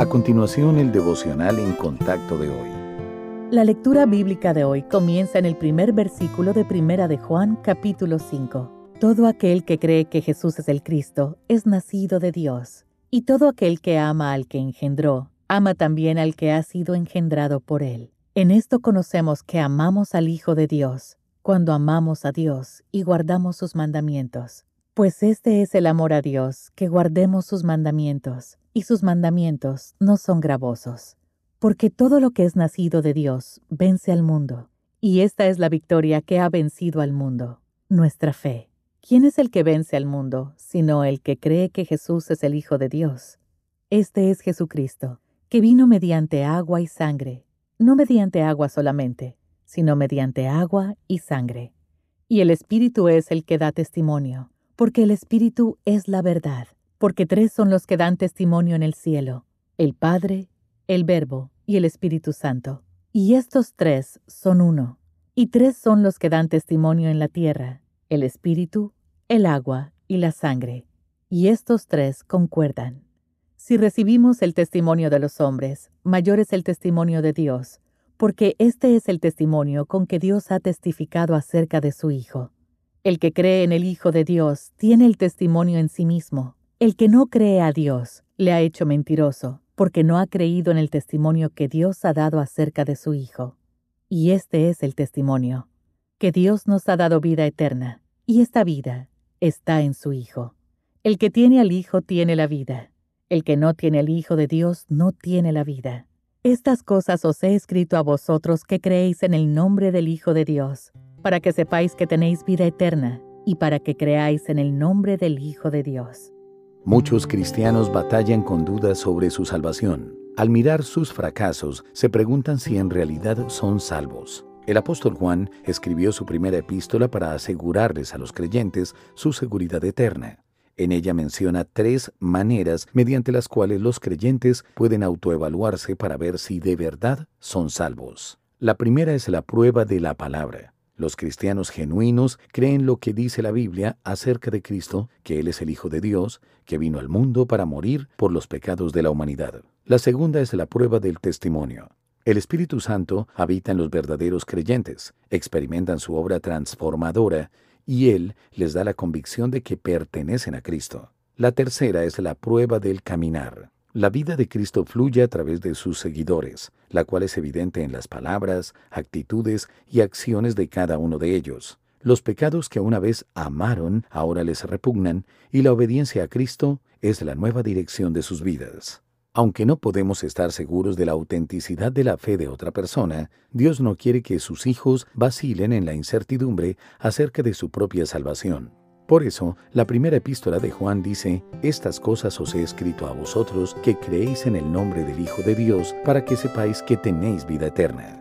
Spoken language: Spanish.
A continuación, el devocional en contacto de hoy. La lectura bíblica de hoy comienza en el primer versículo de Primera de Juan, capítulo 5. Todo aquel que cree que Jesús es el Cristo es nacido de Dios, y todo aquel que ama al que engendró, ama también al que ha sido engendrado por él. En esto conocemos que amamos al Hijo de Dios, cuando amamos a Dios y guardamos sus mandamientos. Pues este es el amor a Dios, que guardemos sus mandamientos, y sus mandamientos no son gravosos. Porque todo lo que es nacido de Dios vence al mundo, y esta es la victoria que ha vencido al mundo, nuestra fe. ¿Quién es el que vence al mundo, sino el que cree que Jesús es el Hijo de Dios? Este es Jesucristo, que vino mediante agua y sangre, no mediante agua solamente, sino mediante agua y sangre. Y el Espíritu es el que da testimonio porque el Espíritu es la verdad, porque tres son los que dan testimonio en el cielo, el Padre, el Verbo y el Espíritu Santo. Y estos tres son uno. Y tres son los que dan testimonio en la tierra, el Espíritu, el agua y la sangre. Y estos tres concuerdan. Si recibimos el testimonio de los hombres, mayor es el testimonio de Dios, porque este es el testimonio con que Dios ha testificado acerca de su Hijo. El que cree en el Hijo de Dios tiene el testimonio en sí mismo. El que no cree a Dios le ha hecho mentiroso, porque no ha creído en el testimonio que Dios ha dado acerca de su Hijo. Y este es el testimonio, que Dios nos ha dado vida eterna, y esta vida está en su Hijo. El que tiene al Hijo tiene la vida. El que no tiene al Hijo de Dios no tiene la vida. Estas cosas os he escrito a vosotros que creéis en el nombre del Hijo de Dios para que sepáis que tenéis vida eterna y para que creáis en el nombre del Hijo de Dios. Muchos cristianos batallan con dudas sobre su salvación. Al mirar sus fracasos, se preguntan si en realidad son salvos. El apóstol Juan escribió su primera epístola para asegurarles a los creyentes su seguridad eterna. En ella menciona tres maneras mediante las cuales los creyentes pueden autoevaluarse para ver si de verdad son salvos. La primera es la prueba de la palabra. Los cristianos genuinos creen lo que dice la Biblia acerca de Cristo, que Él es el Hijo de Dios, que vino al mundo para morir por los pecados de la humanidad. La segunda es la prueba del testimonio. El Espíritu Santo habita en los verdaderos creyentes, experimentan su obra transformadora y Él les da la convicción de que pertenecen a Cristo. La tercera es la prueba del caminar. La vida de Cristo fluye a través de sus seguidores, la cual es evidente en las palabras, actitudes y acciones de cada uno de ellos. Los pecados que una vez amaron ahora les repugnan y la obediencia a Cristo es la nueva dirección de sus vidas. Aunque no podemos estar seguros de la autenticidad de la fe de otra persona, Dios no quiere que sus hijos vacilen en la incertidumbre acerca de su propia salvación. Por eso, la primera epístola de Juan dice, Estas cosas os he escrito a vosotros que creéis en el nombre del Hijo de Dios, para que sepáis que tenéis vida eterna.